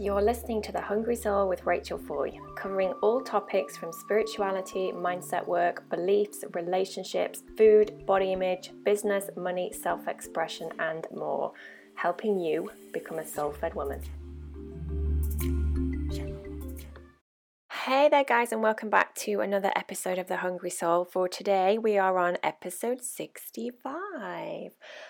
You're listening to The Hungry Soul with Rachel Foy, covering all topics from spirituality, mindset work, beliefs, relationships, food, body image, business, money, self expression, and more, helping you become a soul fed woman. Hey there, guys, and welcome back to another episode of The Hungry Soul. For today, we are on episode 65.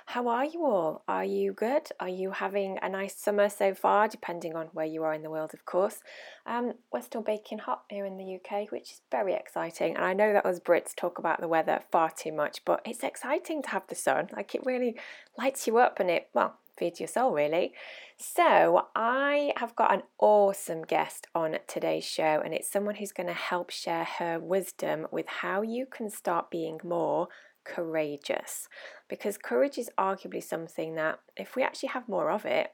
How are you all? Are you good? Are you having a nice summer so far, depending on where you are in the world, of course? Um, we're still baking hot here in the UK, which is very exciting. And I know that us Brits talk about the weather far too much, but it's exciting to have the sun. Like, it really lights you up and it, well, feeds your soul, really. So, I have got an awesome guest on today's show, and it's someone who's going to help share her wisdom with how you can start being more courageous. Because courage is arguably something that, if we actually have more of it,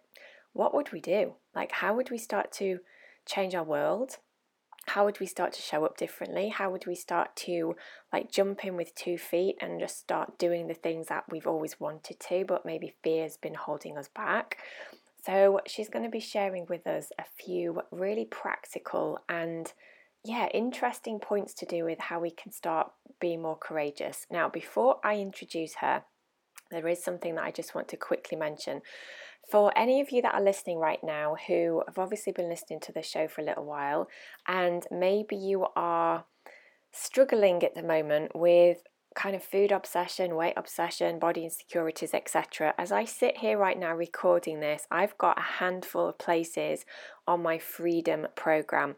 what would we do? Like, how would we start to change our world? How would we start to show up differently? How would we start to like jump in with two feet and just start doing the things that we've always wanted to, but maybe fear's been holding us back? So, she's going to be sharing with us a few really practical and yeah, interesting points to do with how we can start being more courageous. Now, before I introduce her, there is something that I just want to quickly mention. For any of you that are listening right now who have obviously been listening to the show for a little while, and maybe you are struggling at the moment with kind of food obsession, weight obsession, body insecurities, etc. As I sit here right now recording this, I've got a handful of places on my freedom program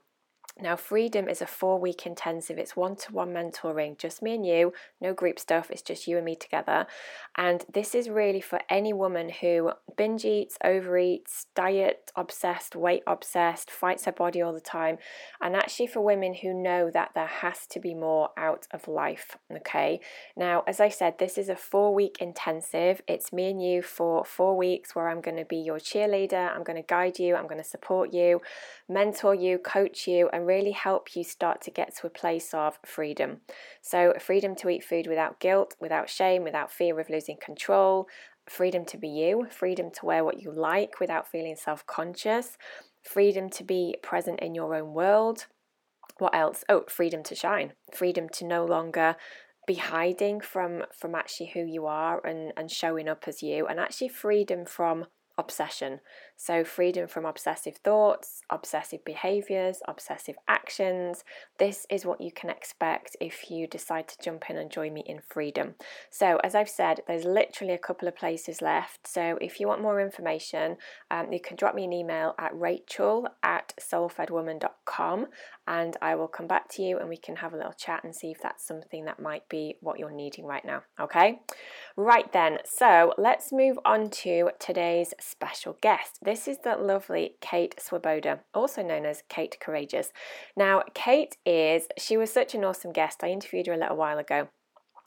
now, Freedom is a four week intensive. It's one to one mentoring, just me and you, no group stuff, it's just you and me together. And this is really for any woman who binge eats, overeats, diet obsessed, weight obsessed, fights her body all the time. And actually for women who know that there has to be more out of life. Okay. Now, as I said, this is a four week intensive. It's me and you for four weeks where I'm going to be your cheerleader. I'm going to guide you, I'm going to support you, mentor you, coach you, and really help you start to get to a place of freedom. So, freedom to eat food without guilt, without shame, without fear of losing control, freedom to be you, freedom to wear what you like without feeling self conscious, freedom to be present in your own world. What else? Oh, freedom to shine, freedom to no longer be hiding from from actually who you are and and showing up as you and actually freedom from obsession. So, freedom from obsessive thoughts, obsessive behaviors, obsessive actions. This is what you can expect if you decide to jump in and join me in freedom. So, as I've said, there's literally a couple of places left. So, if you want more information, um, you can drop me an email at rachel at soulfedwoman.com and I will come back to you and we can have a little chat and see if that's something that might be what you're needing right now. Okay? Right then, so let's move on to today's special guest. This is the lovely Kate Swoboda, also known as Kate Courageous. Now, Kate is, she was such an awesome guest. I interviewed her a little while ago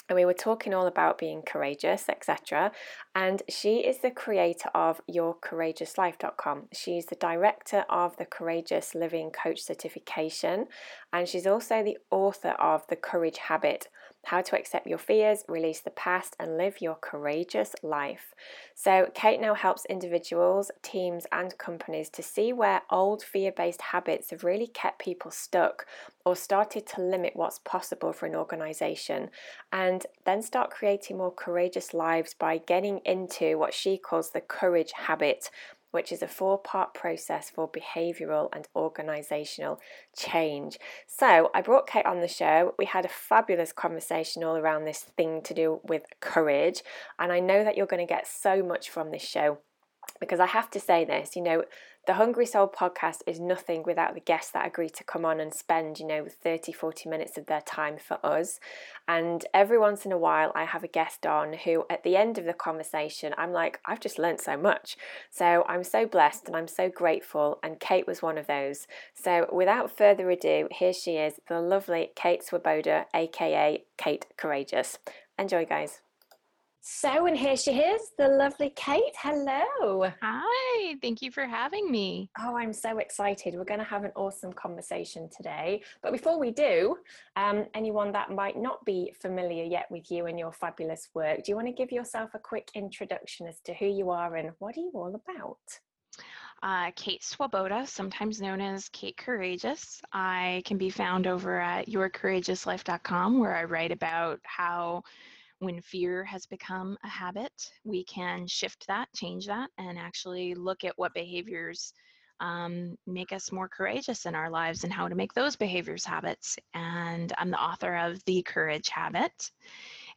and we were talking all about being courageous, etc. And she is the creator of yourcourageouslife.com. She's the director of the Courageous Living Coach certification, and she's also the author of The Courage Habit how to accept your fears, release the past, and live your courageous life. So, Kate now helps individuals, teams, and companies to see where old fear based habits have really kept people stuck or started to limit what's possible for an organization, and then start creating more courageous lives by getting into what she calls the courage habit which is a four part process for behavioural and organisational change. So, I brought Kate on the show. We had a fabulous conversation all around this thing to do with courage, and I know that you're going to get so much from this show because I have to say this, you know, the Hungry Soul podcast is nothing without the guests that agree to come on and spend, you know, 30, 40 minutes of their time for us. And every once in a while, I have a guest on who, at the end of the conversation, I'm like, I've just learned so much. So I'm so blessed and I'm so grateful. And Kate was one of those. So without further ado, here she is, the lovely Kate Swoboda, aka Kate Courageous. Enjoy, guys. So, and here she is, the lovely Kate. Hello. Hi. Thank you for having me. Oh, I'm so excited. We're going to have an awesome conversation today. But before we do, um, anyone that might not be familiar yet with you and your fabulous work, do you want to give yourself a quick introduction as to who you are and what are you all about? Uh, Kate Swoboda, sometimes known as Kate Courageous. I can be found over at yourcourageouslife.com where I write about how when fear has become a habit, we can shift that, change that, and actually look at what behaviors um, make us more courageous in our lives and how to make those behaviors habits. And I'm the author of The Courage Habit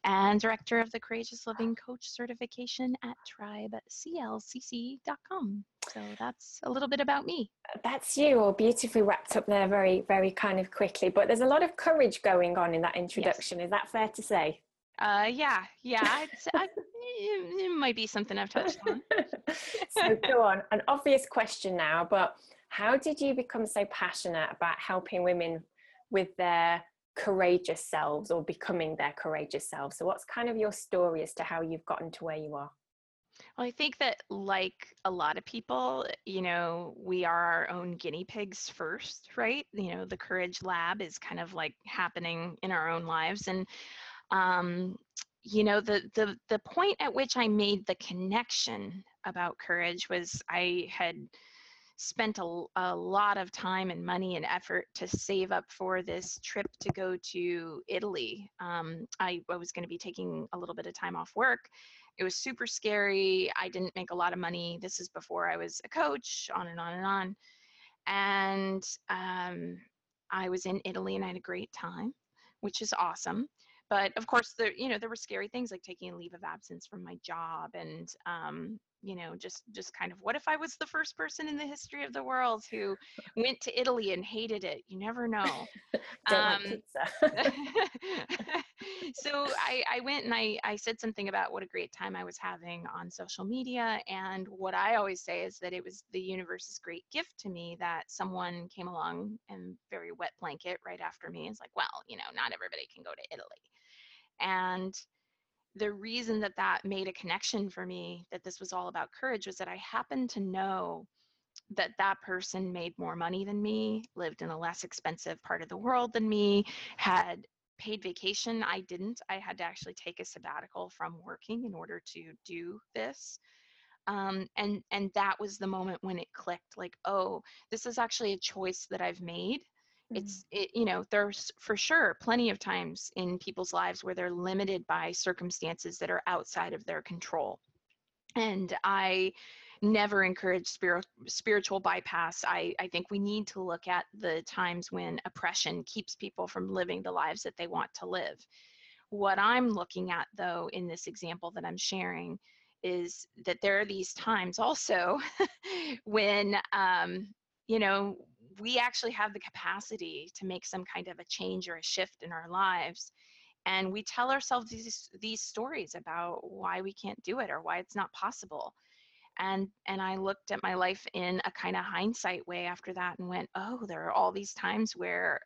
and director of the Courageous Living Coach certification at tribeclcc.com. So that's a little bit about me. That's you, all beautifully wrapped up there, very, very kind of quickly. But there's a lot of courage going on in that introduction. Yes. Is that fair to say? Uh, yeah, yeah. I, it might be something I've touched on. so go on. An obvious question now, but how did you become so passionate about helping women with their courageous selves or becoming their courageous selves? So, what's kind of your story as to how you've gotten to where you are? Well, I think that, like a lot of people, you know, we are our own guinea pigs first, right? You know, the Courage Lab is kind of like happening in our own lives. And, um, you know, the, the, the point at which I made the connection about courage was I had spent a, a lot of time and money and effort to save up for this trip to go to Italy. Um, I, I was going to be taking a little bit of time off work. It was super scary. I didn't make a lot of money. This is before I was a coach, on and on and on. And um, I was in Italy and I had a great time, which is awesome but of course there you know there were scary things like taking a leave of absence from my job and um, you know just just kind of what if i was the first person in the history of the world who went to italy and hated it? You never know. Um, so I, I went and I, I said something about what a great time i was having on social media and what i always say is that it was the universe's great gift to me that someone came along and very wet blanket right after me. Is like well you know not everybody can go to italy. And the reason that that made a connection for me that this was all about courage was that I happened to know that that person made more money than me, lived in a less expensive part of the world than me, had paid vacation. I didn't. I had to actually take a sabbatical from working in order to do this. Um, and and that was the moment when it clicked. Like, oh, this is actually a choice that I've made it's mm-hmm. it, you know there's for sure plenty of times in people's lives where they're limited by circumstances that are outside of their control. And i never encourage spirit, spiritual bypass. I, I think we need to look at the times when oppression keeps people from living the lives that they want to live. What i'm looking at though in this example that i'm sharing is that there are these times also when um, you know we actually have the capacity to make some kind of a change or a shift in our lives and we tell ourselves these these stories about why we can't do it or why it's not possible. And and i looked at my life in a kind of hindsight way after that and went oh there are all these times where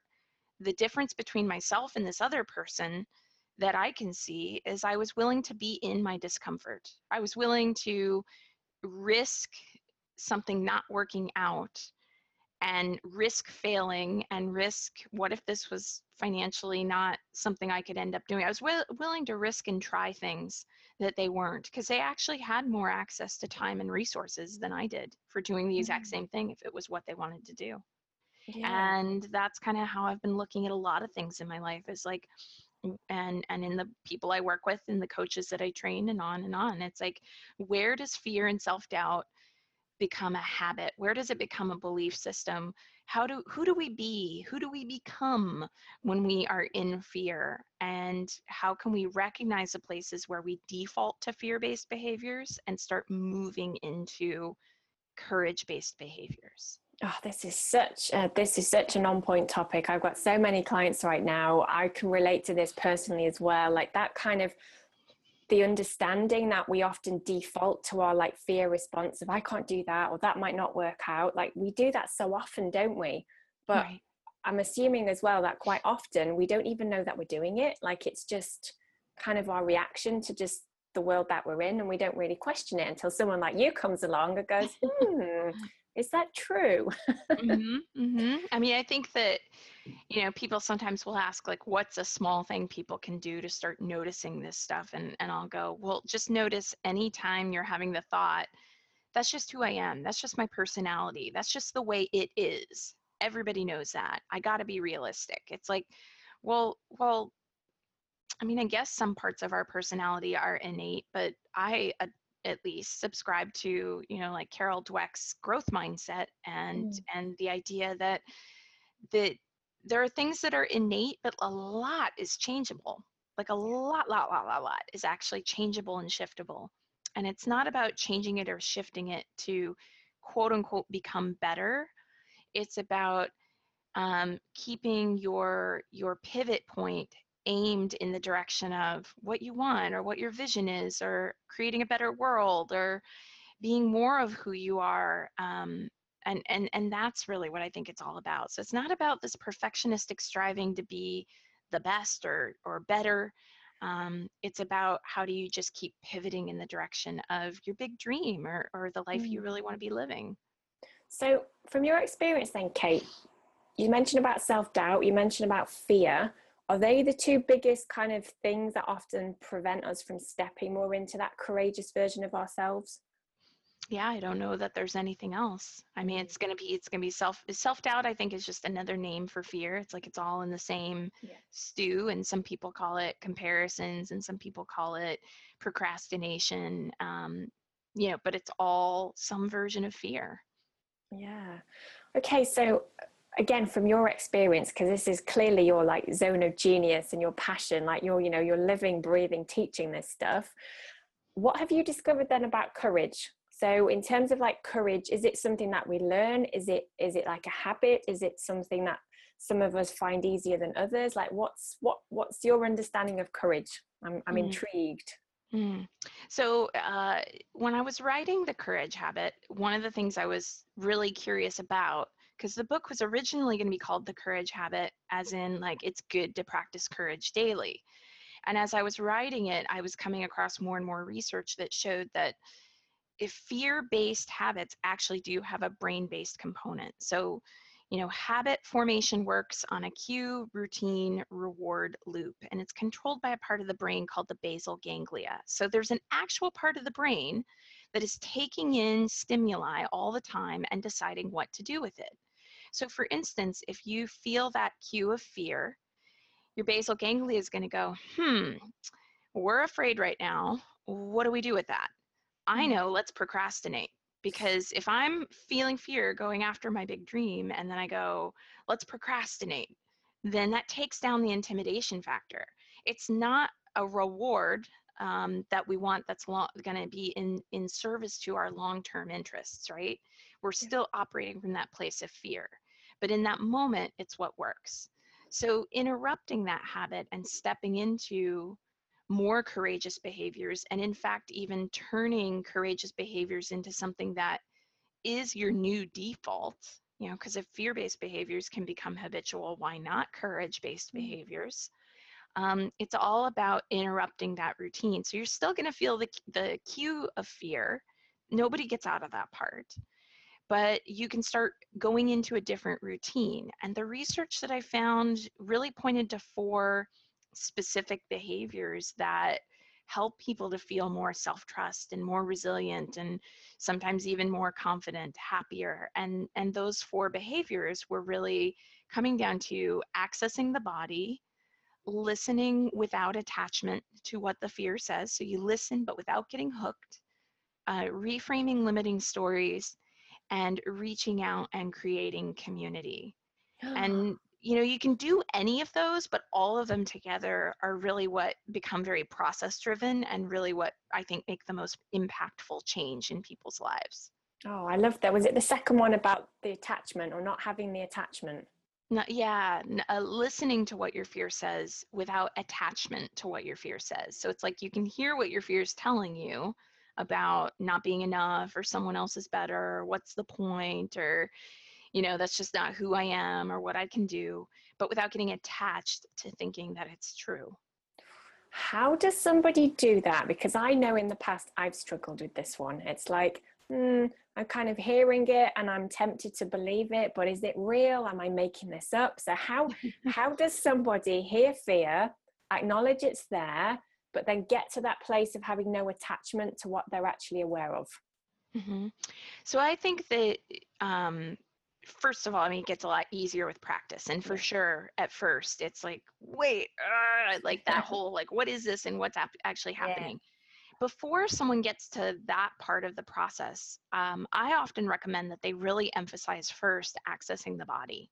the difference between myself and this other person that i can see is i was willing to be in my discomfort. I was willing to risk something not working out and risk failing and risk what if this was financially not something I could end up doing. I was will, willing to risk and try things that they weren't because they actually had more access to time and resources than I did for doing the exact mm-hmm. same thing if it was what they wanted to do. Yeah. And that's kind of how I've been looking at a lot of things in my life is like and and in the people I work with and the coaches that I train and on and on. It's like where does fear and self-doubt become a habit? Where does it become a belief system? How do who do we be? Who do we become when we are in fear? And how can we recognize the places where we default to fear-based behaviors and start moving into courage-based behaviors? Oh, this is such uh, this is such an on-point topic. I've got so many clients right now. I can relate to this personally as well. Like that kind of the understanding that we often default to our like fear response of I can't do that or that might not work out. Like we do that so often, don't we? But right. I'm assuming as well that quite often we don't even know that we're doing it. Like it's just kind of our reaction to just the world that we're in and we don't really question it until someone like you comes along and goes, hmm, is that true? mm-hmm, mm-hmm. I mean, I think that, you know, people sometimes will ask, like, what's a small thing people can do to start noticing this stuff? And, and I'll go, well, just notice anytime you're having the thought that's just who I am. That's just my personality. That's just the way it is. Everybody knows that. I got to be realistic. It's like, well, well, I mean, I guess some parts of our personality are innate, but I uh, at least subscribe to, you know, like Carol Dweck's growth mindset and mm. and the idea that that there are things that are innate, but a lot is changeable. Like a lot, lot, lot, lot, lot is actually changeable and shiftable. And it's not about changing it or shifting it to quote unquote become better. It's about um, keeping your your pivot point aimed in the direction of what you want or what your vision is or creating a better world or being more of who you are um, and and and that's really what i think it's all about. So it's not about this perfectionistic striving to be the best or or better um, it's about how do you just keep pivoting in the direction of your big dream or, or the life mm. you really want to be living. So from your experience then kate you mentioned about self-doubt you mentioned about fear are they the two biggest kind of things that often prevent us from stepping more into that courageous version of ourselves? Yeah i don't know that there's anything else. I mean it's going to be it's going to be self self-doubt i think is just another name for fear. It's like it's all in the same yeah. stew and some people call it comparisons and some people call it procrastination um, you know but it's all some version of fear. Yeah. Okay so again from your experience because this is clearly your like zone of genius and your passion like you're you know you're living breathing teaching this stuff. What have you discovered then about courage? So in terms of like courage is it something that we learn? Is it is it like a habit? Is it something that some of us find easier than others? Like what's what what's your understanding of courage? I'm, I'm mm. intrigued. Mm. so uh, when i was writing the courage habit one of the things i was really curious about because the book was originally going to be called The Courage Habit, as in, like, it's good to practice courage daily. And as I was writing it, I was coming across more and more research that showed that if fear based habits actually do have a brain based component. So, you know, habit formation works on a cue, routine, reward loop, and it's controlled by a part of the brain called the basal ganglia. So, there's an actual part of the brain that is taking in stimuli all the time and deciding what to do with it. So, for instance, if you feel that cue of fear, your basal ganglia is going to go, hmm, we're afraid right now. What do we do with that? I mm-hmm. know, let's procrastinate. Because if I'm feeling fear going after my big dream and then I go, let's procrastinate, then that takes down the intimidation factor. It's not a reward um, that we want that's going to be in in service to our long-term interests right we're still operating from that place of fear but in that moment it's what works. So interrupting that habit and stepping into more courageous behaviors and in fact even turning courageous behaviors into something that is your new default you know because if fear-based behaviors can become habitual why not courage-based mm-hmm. behaviors? Um, it's all about interrupting that routine. So you're still going to feel the, the cue of fear. Nobody gets out of that part but you can start going into a different routine and the research that i found really pointed to four specific behaviors that help people to feel more self-trust and more resilient and sometimes even more confident happier and and those four behaviors were really coming down to accessing the body listening without attachment to what the fear says so you listen but without getting hooked uh, reframing limiting stories and reaching out and creating community. And you know you can do any of those but all of them together are really what become very process driven and really what i think make the most impactful change in people's lives. Oh i love that. Was it the second one about the attachment or not having the attachment? No, yeah uh, listening to what your fear says without attachment to what your fear says. So it's like you can hear what your fear is telling you about not being enough or someone else is better or what's the point or you know that's just not who i am or what i can do but without getting attached to thinking that it's true. How does somebody do that? Because i know in the past i've struggled with this one. It's like mm, i'm kind of hearing it and i'm tempted to believe it but is it real? Am i making this up? So how how does somebody hear fear acknowledge it's there but then get to that place of having no attachment to what they're actually aware of hmm So I think that um, first of all, I mean, it gets a lot easier with practice, and for sure, at first, it's like, wait, uh, like that whole like, what is this, and what's ap- actually Yeah. happening. Before someone gets to that part of the process, um, I often recommend that they really emphasize first accessing the body.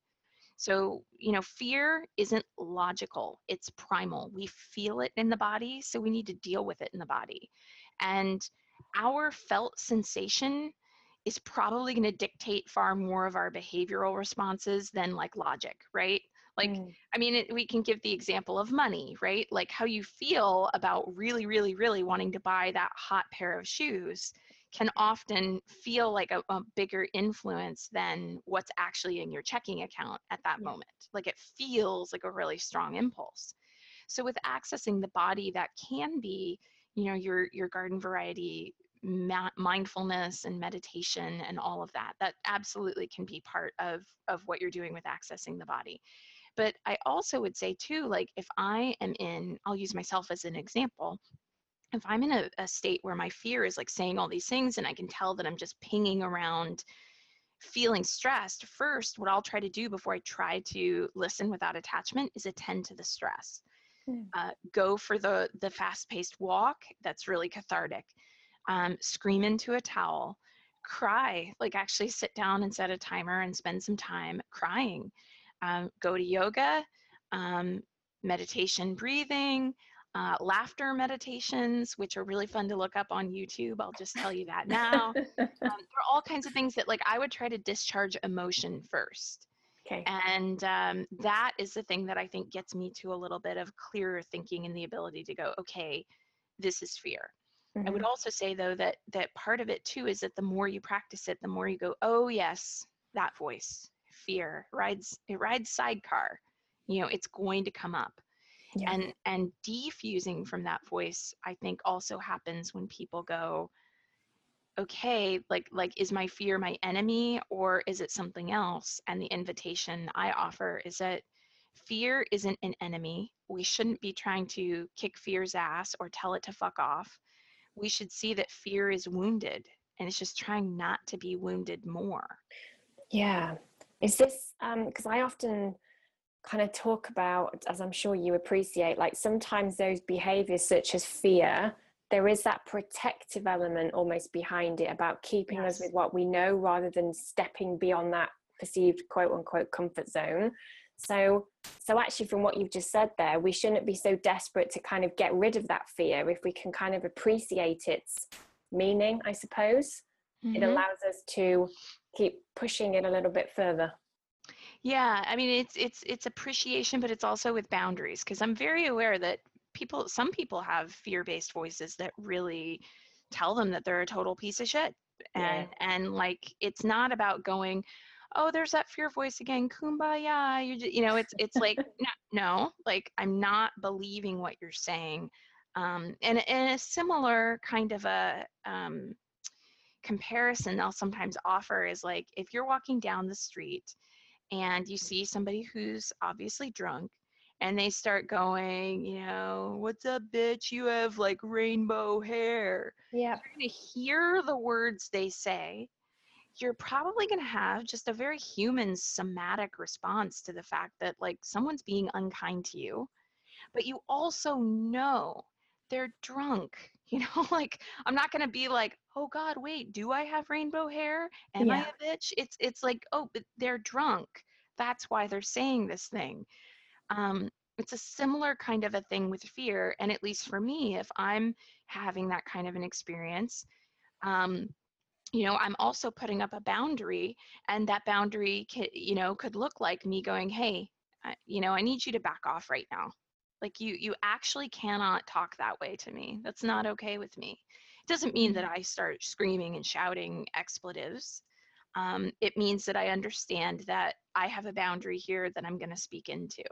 So, you know, fear isn't logical, it's primal. We feel it in the body, so we need to deal with it in the body. And our felt sensation is probably going to dictate far more of our behavioral responses than like logic, right? Like, Mm. I mean, it, we can give the example of money, right? Like how you feel about really, really, really wanting to buy that hot pair of shoes can often feel like a, a bigger influence than what's actually in your checking account at that Yeah. moment. Like it feels like a really strong impulse. So with accessing the body, that can be, you know, your your garden variety ma- mindfulness and meditation and all of that. That absolutely can be part of of what you're doing with accessing the body. But I also would say too, like if I am in, I'll use myself as an example if I'm in a, a state where my fear is like saying all these things and I can tell that I'm just pinging around feeling stressed, first, what I'll try to do before I try to listen without attachment is attend to the stress. Mm. Uh, go for the the fast paced walk. That's really cathartic. Um, scream into a towel. Cry. Like actually sit down and set a timer and spend some time crying. Um, go to yoga. Um, meditation, breathing uh, laughter meditations, which are really fun to look up on YouTube. I'll just tell you that now. Um, there are all kinds of things that, like, I would try to discharge emotion first. okay. And um, that is the thing that I think gets me to a little bit of clearer thinking and the ability to go, okay, this is fear. I would Mhm. also say though that that part of it too is that the more you practice it, the more you go, oh yes, that voice, fear rides it rides sidecar. You know, it's going to come up Yeah. and and defusing from that voice i think also happens when people go okay like like is my fear my enemy or is it something else and the invitation i offer is that fear isn't an enemy we shouldn't be trying to kick fear's ass or tell it to fuck off we should see that fear is wounded and it's just trying not to be wounded more Yeah. Is this um because I often kind of talk about, as I'm sure you appreciate, like sometimes those behaviors such as fear, there is that protective element almost behind it about keeping us with what we know rather than stepping beyond that perceived quote unquote comfort zone. So so actually from what you've just said there, we shouldn't be so desperate to kind of get rid of that fear if we can kind of appreciate its meaning, I suppose. It Mhm. allows us to keep pushing it a little bit further. Yeah, I mean it's it's it's appreciation, but it's also with boundaries because I'm very aware that people some people have fear-based voices that really tell them that they're a total piece of shit. Yeah. And and like it's not about going, oh, there's that fear voice again, kumbaya. You you know, it's it's like no, no, like I'm not believing what you're saying. Um, and and a similar kind of a um, comparison I'll sometimes offer is like if you're walking down the street and you see somebody who's obviously drunk and they start going, you know, what's up, bitch? You have like rainbow hair. Yeah. You're going to hear the words they say. You're probably going to have just a very human somatic response to the fact that like someone's being unkind to you, but you also know they're drunk. You know, like I'm not going to be like, oh God, wait, do I have rainbow hair? Am I Yeah. a bitch? It's it's like, oh, but they're drunk. That's why they're saying this thing. Um, it's a similar kind of a thing with fear, and at least for me, if I'm having that kind of an experience, um, you know, I'm also putting up a boundary, and that boundary, you know, could look like me going, hey, I, you know, I need you to back off right now. Like you, you actually cannot talk that way to me. That's not okay with me. It doesn't mean that I start screaming and shouting expletives. Um, it means that I understand that I have a boundary here that I'm going to speak into.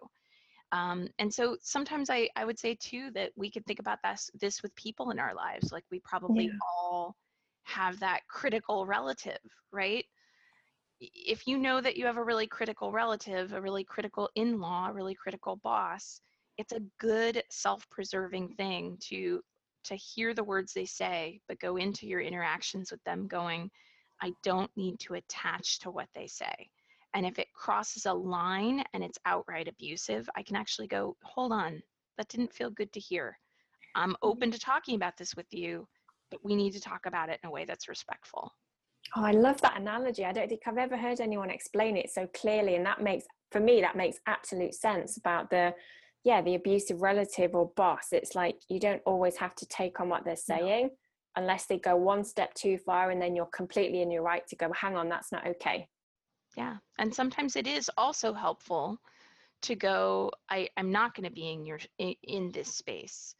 Um, and so sometimes I, I would say too that we could think about this, this with people in our lives. Like we probably Yeah. all have that critical relative, right? If you know that you have a really critical relative, a really critical in law, a really critical boss, it's a good self preserving thing to to hear the words they say, but go into your interactions with them going, I don't need to attach to what they say. And if it crosses a line and it's outright abusive, I can actually go, hold on, that didn't feel good to hear. I'm Mm-hmm. open to talking about this with you, but we need to talk about it in a way that's respectful. Oh, I love that analogy. I don't think I've ever heard anyone explain it so clearly. And that makes, for me, that makes absolute sense about the, yeah, the abusive relative or boss. It's like you don't always have to take on what they're saying unless they go one step too far and then you're completely in your right to go, hang on, that's not okay. Yeah. And sometimes it is also helpful to go, I, I'm not going to be in your in, in this space.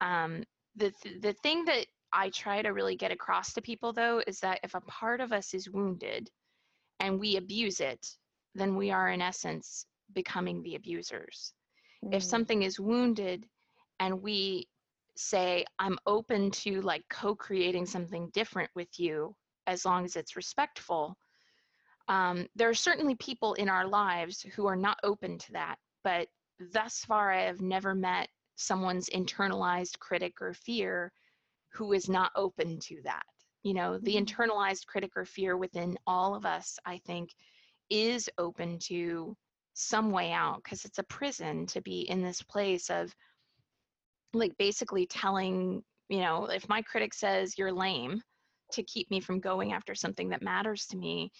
Um, the th- the thing that I try to really get across to people though is that if a part of us is wounded and we abuse it, then we are in essence becoming the abusers. If Mm. something is wounded and we say, I'm open to like co creating something different with you as long as it's respectful, um, there are certainly people in our lives who are not open to that. But thus far, I have never met someone's internalized critic or fear who is not open to that. You know, the Mhm. internalized critic or fear within all of us, I think, is open to some way out because it's a prison to be in this place of like basically telling, you know, if my critic says you're lame to keep me from going after something that matters to me,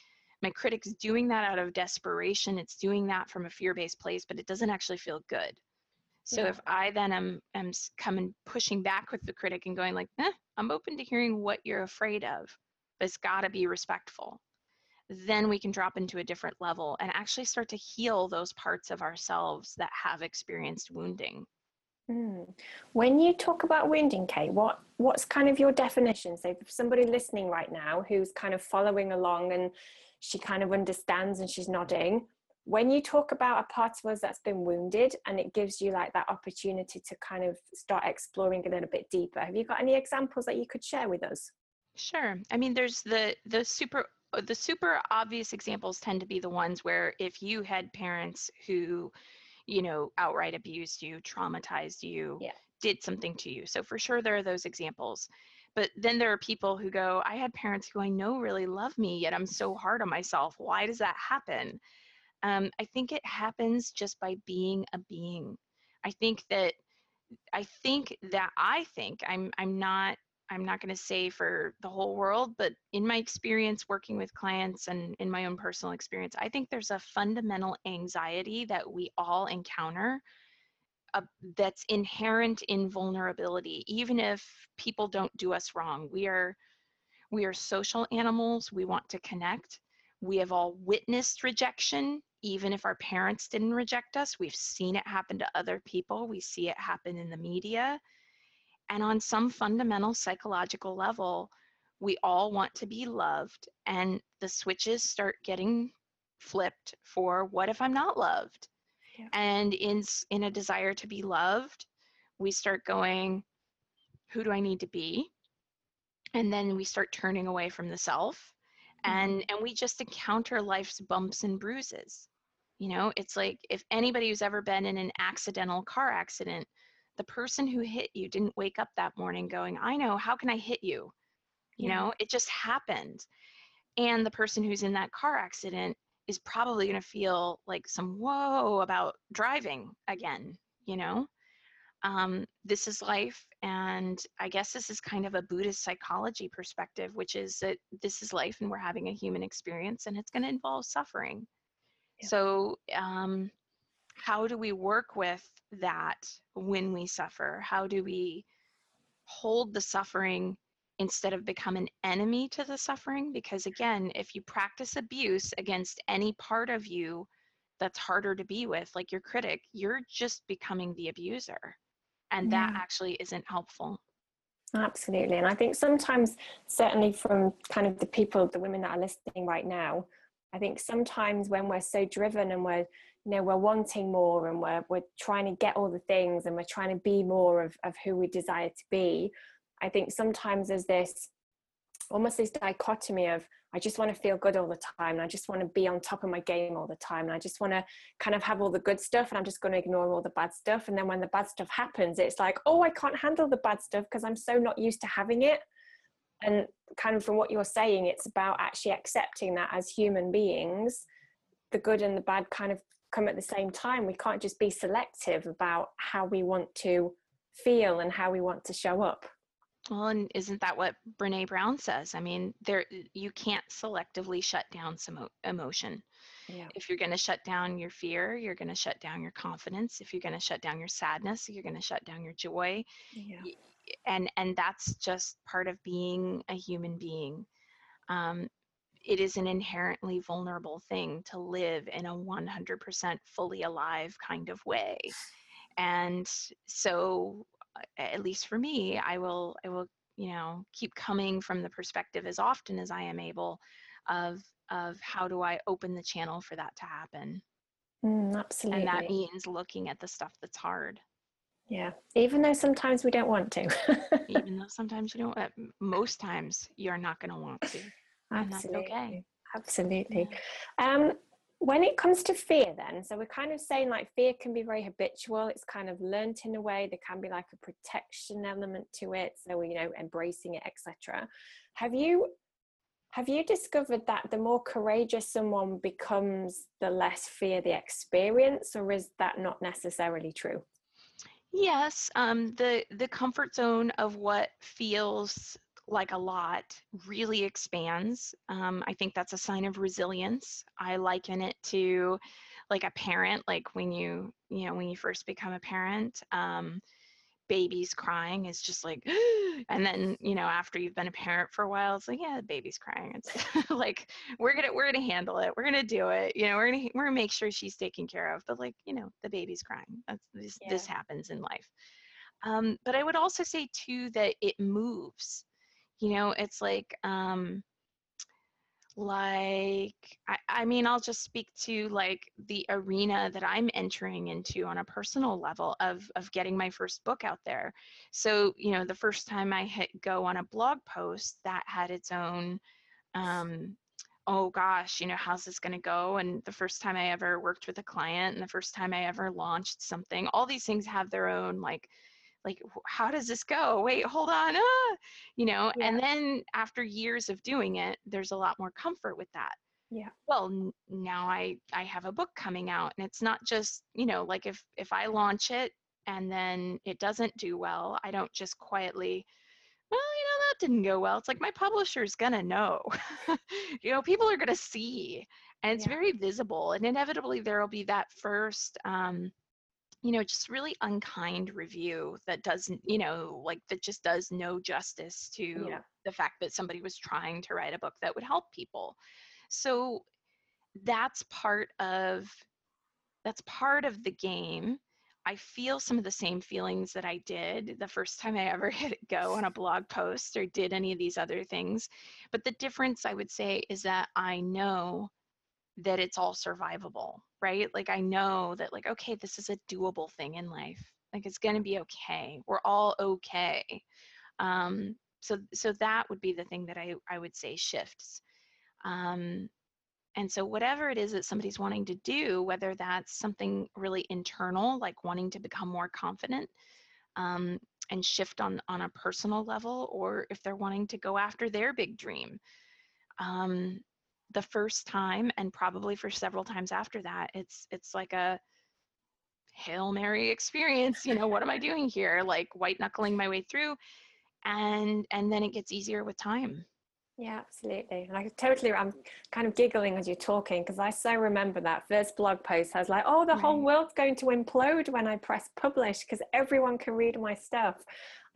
my critic's doing that out of desperation. It's doing that from a fear-based place, but it doesn't actually feel good. So Yeah. if I then am am coming pushing back with the critic and going like, eh, I'm open to hearing what you're afraid of, but it's got to be respectful. Then we can drop into a different level and actually start to heal those parts of ourselves that have experienced wounding. Mm. When you talk about wounding, Kate, what what's kind of your definition? So, for somebody listening right now who's kind of following along and she kind of understands and she's nodding, when you talk about a part of us that's been wounded and it gives you like that opportunity to kind of start exploring a little bit deeper, have you got any examples that you could share with us? Sure. I mean, there's the the super the super obvious examples tend to be the ones where if you had parents who, you know, outright abused you, traumatized you, Yeah. did something to you. So for sure there are those examples. But then there are people who go, I had parents who I know really love me, yet I'm so hard on myself. Why does that happen? Um, I think it happens just by being a being. I think that I think that I think I'm I'm not I'm not going to say for the whole world, but in my experience working with clients and in my own personal experience, I think there's a fundamental anxiety that we all encounter uh, that's inherent in vulnerability. Even if people don't do us wrong, we are we are social animals. We want to connect. We have all witnessed rejection, even if our parents didn't reject us. We've seen it happen to other people. We see it happen in the media. And on some fundamental psychological level, we all want to be loved. And the switches start getting flipped for what if I'm not loved? Yeah. And in, in a desire to be loved, we start going, who do I need to be? And then we start turning away from the self mm-hmm. and and we just encounter life's bumps and bruises you know it's like if anybody who's ever been in an accidental car accident the person who hit you didn't wake up that morning going i know how can i hit you you Yeah. know it just happened and the person who's in that car accident is probably going to feel like some whoa about driving again you know um, this is life and i guess this is kind of a buddhist psychology perspective which is that this is life and we're having a human experience and it's going to involve suffering Yeah. so um, how do we work with that when we suffer how do we hold the suffering instead of become an enemy to the suffering because again if you practice abuse against any part of you that's harder to be with like your critic you're just becoming the abuser and that Yeah. actually isn't helpful Absolutely. And I think sometimes, certainly from kind of the people, the women that are listening right now, I think sometimes when we're so driven and we're, you know, we're wanting more and we're, we're trying to get all the things and we're trying to be more of, of who we desire to be, I think sometimes there's this almost this dichotomy of I just want to feel good all the time and I just want to be on top of my game all the time and I just want to kind of have all the good stuff and I'm just going to ignore all the bad stuff. And then when the bad stuff happens it's like oh I can't handle the bad stuff because I'm so not used to having it. And kind of from what you're saying it's about actually accepting that as human beings the good and the bad kind of come at the same time we can't just be selective about how we want to feel and how we want to show up well, and isn't that what Brene Brown says? I mean, there you can't selectively shut down some emotion. Yeah. If you're going to shut down your fear, you're going to shut down your confidence. If you're going to shut down your sadness, you're going to shut down your joy. Yeah. And and that's just part of being a human being. Um, it is an inherently vulnerable thing to live in a 100% fully alive kind of way. And so at least for me, I will I will you know keep coming from the perspective as often as I am able of of how do I open the channel for that to happen. Mm, absolutely. And that means looking at the stuff that's hard. Yeah, even though sometimes we don't want to. even though sometimes you don't, most times you're not going to want to. Absolutely. okay. Absolutely. Yeah. Um, when it comes to fear then so we're kind of saying like fear can be very habitual it's kind of learnt in a way there can be like a protection element to it so you know embracing it etc have you have you discovered that the more courageous someone becomes the less fear they experience or is that not necessarily true yes um, the the comfort zone of what feels like a lot really expands. Um, I think that's a sign of resilience. I liken it to like a parent, like when you, you know, when you first become a parent, um, babies crying is just like, and then, you know, after you've been a parent for a while, it's like, yeah, the baby's crying. It's like, we're going to, we're going to handle it. We're going to do it. You know, we're going to, we're going to make sure she's taken care of, but like, you know, the baby's crying. That's this, yeah. this happens in life. Um, but I would also say too, that it moves you know it's like um like I, I mean i'll just speak to like the arena that i'm entering into on a personal level of of getting my first book out there. So you know the first time i hit go on a blog post that had its own um oh gosh you know how's this going to go? And the first time i ever worked with a client and the first time i ever launched something all these things have their own like like how does this go wait hold on ah! you know yeah. and then after years of doing it there's a lot more comfort with that yeah well n- now i i have a book coming out and it's not just you know like if if i launch it and then it doesn't do well i don't just quietly well you know that didn't go well it's like my publisher's gonna know you know people are gonna see and it's yeah. very visible and inevitably there will be that first um you know just really unkind review that doesn't you know like that just does no justice to yeah. the fact that somebody was trying to write a book that would help people. So that's part of that's part of the game. I feel some of the same feelings that i did the first time i ever hit go on a blog post or did any of these other things. But the difference i would say is that i know that it's all survivable, right? Like I know that like okay, this is a doable thing in life. Like it's going to be okay. We're all okay. Um so so that would be the thing that I I would say shifts. Um and so whatever it is that somebody's wanting to do, whether that's something really internal like wanting to become more confident, um, and shift on on a personal level or if they're wanting to go after their big dream um, the first time and probably for several times after that it's it's like a hail mary experience you know what am i doing here? like white knuckling my way through and and then it gets easier with time. Yeah absolutely like totally i'm kind of giggling as you're talking because i so remember that first blog post i was like oh the right. whole world's going to implode when i press publish because everyone can read my stuff.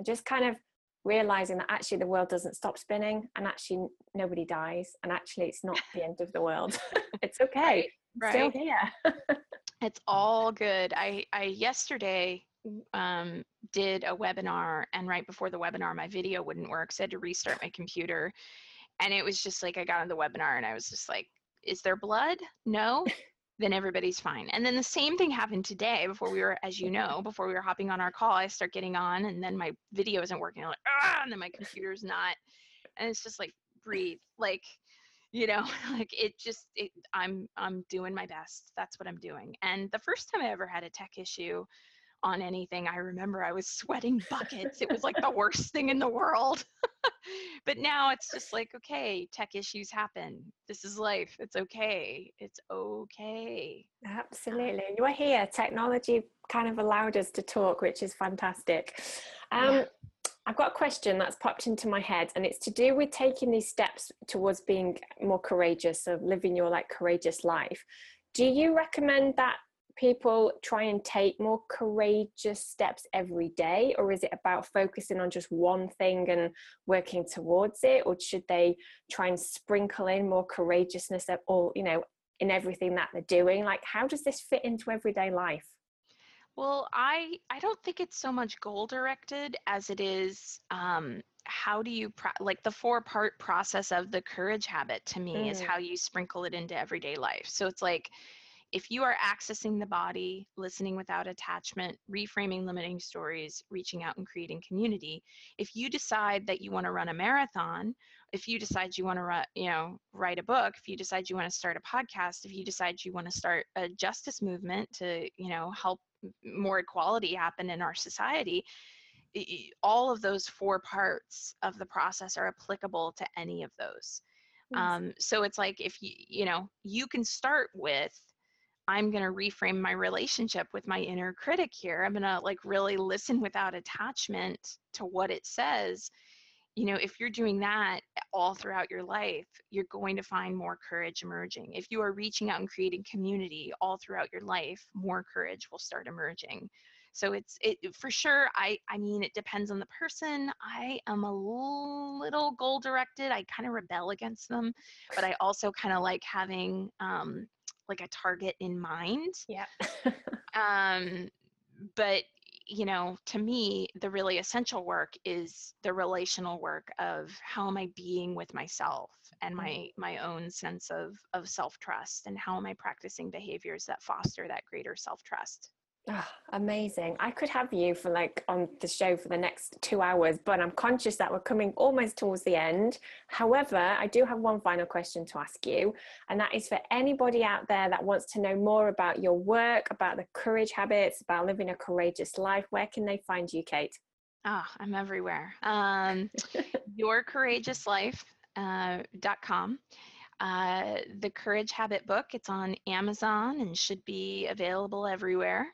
I just kind of realizing that actually the world doesn't stop spinning and actually nobody dies and actually it's not the end of the world. It's okay. Right, right. still here. It's all good. I i yesterday um, did a webinar and right before the webinar my video wouldn't work so i had to restart my computer. And it was just like i got on the webinar and i was just like is there blood? No then everybody's fine. And then the same thing happened today before we were, as you know, before we were hopping on our call, I start getting on and then my video isn't working. I'm like, ah, and then my computer's not. And it's just like, breathe. Like, you know, like it just, it, I'm, I'm doing my best. That's what I'm doing. And the first time I ever had a tech issue on anything, I remember I was sweating buckets. it was like the worst thing in the world. but now it's just like, okay, tech issues happen. This is life. It's okay. It's okay. Absolutely. You are here. Technology kind of allowed us to talk, which is fantastic. Um, yeah. I've got a question that's popped into my head, and it's to do with taking these steps towards being more courageous, of living your like courageous life. Do you recommend that people try and take more courageous steps every day or is it about focusing on just one thing and working towards it? Or should they try and sprinkle in more courageousness at all you know in everything that they're doing? Like how does this fit into everyday life? Well i i don't think it's so much goal directed as it is um how do you pro- like the four part process of the courage habit to me mm. is how you sprinkle it into everyday life. So it's like if you are accessing the body, listening without attachment, reframing limiting stories, reaching out and creating community, if you decide that you want to run a marathon, if you decide you want to run, you know, write a book, if you decide you want to start a podcast, if you decide you want to start a justice movement to, you know, help more equality happen in our society, all of those four parts of the process are applicable to any of those. Um, so it's like if you, you know, you can start with I'm going to reframe my relationship with my inner critic here. I'm going to like really listen without attachment to what it says. You know, if you're doing that all throughout your life, you're going to find more courage emerging. If you are reaching out and creating community all throughout your life, more courage will start emerging. So it's it for sure. I I mean, it depends on the person. I am a little goal directed. I kind of rebel against them, but I also kind of like having um, like a target in mind. Yeah. um, but you know, to me, the really essential work is the relational work of how am I being with myself and my mm-hmm. my own sense of of self trust, and how am I practicing behaviors that foster that greater self trust. Oh, amazing. I could have you for like on the show for the next two hours, but I'm conscious that we're coming almost towards the end. However, I do have one final question to ask you, and that is for anybody out there that wants to know more about your work, about the courage habits, about living a courageous life. Where can they find you, Kate? Ah, oh, I'm everywhere. Um, yourcourageouslife.com. Uh, uh, the Courage Habit book, it's on Amazon and should be available everywhere.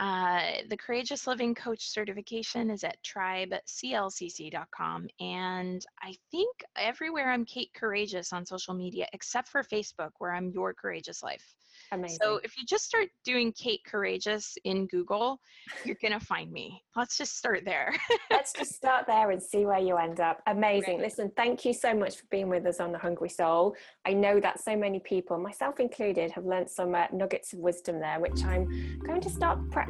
Uh, the Courageous Living Coach certification is at tribeclcc.com. And I think everywhere I'm Kate Courageous on social media, except for Facebook, where I'm Your Courageous Life. Amazing. So if you just start doing Kate Courageous in Google, you're going to find me. Let's just start there. Let's just start there and see where you end up. Amazing. Right. Listen, thank you so much for being with us on The Hungry Soul. I know that so many people, myself included, have learned some uh, nuggets of wisdom there, which I'm going to start practicing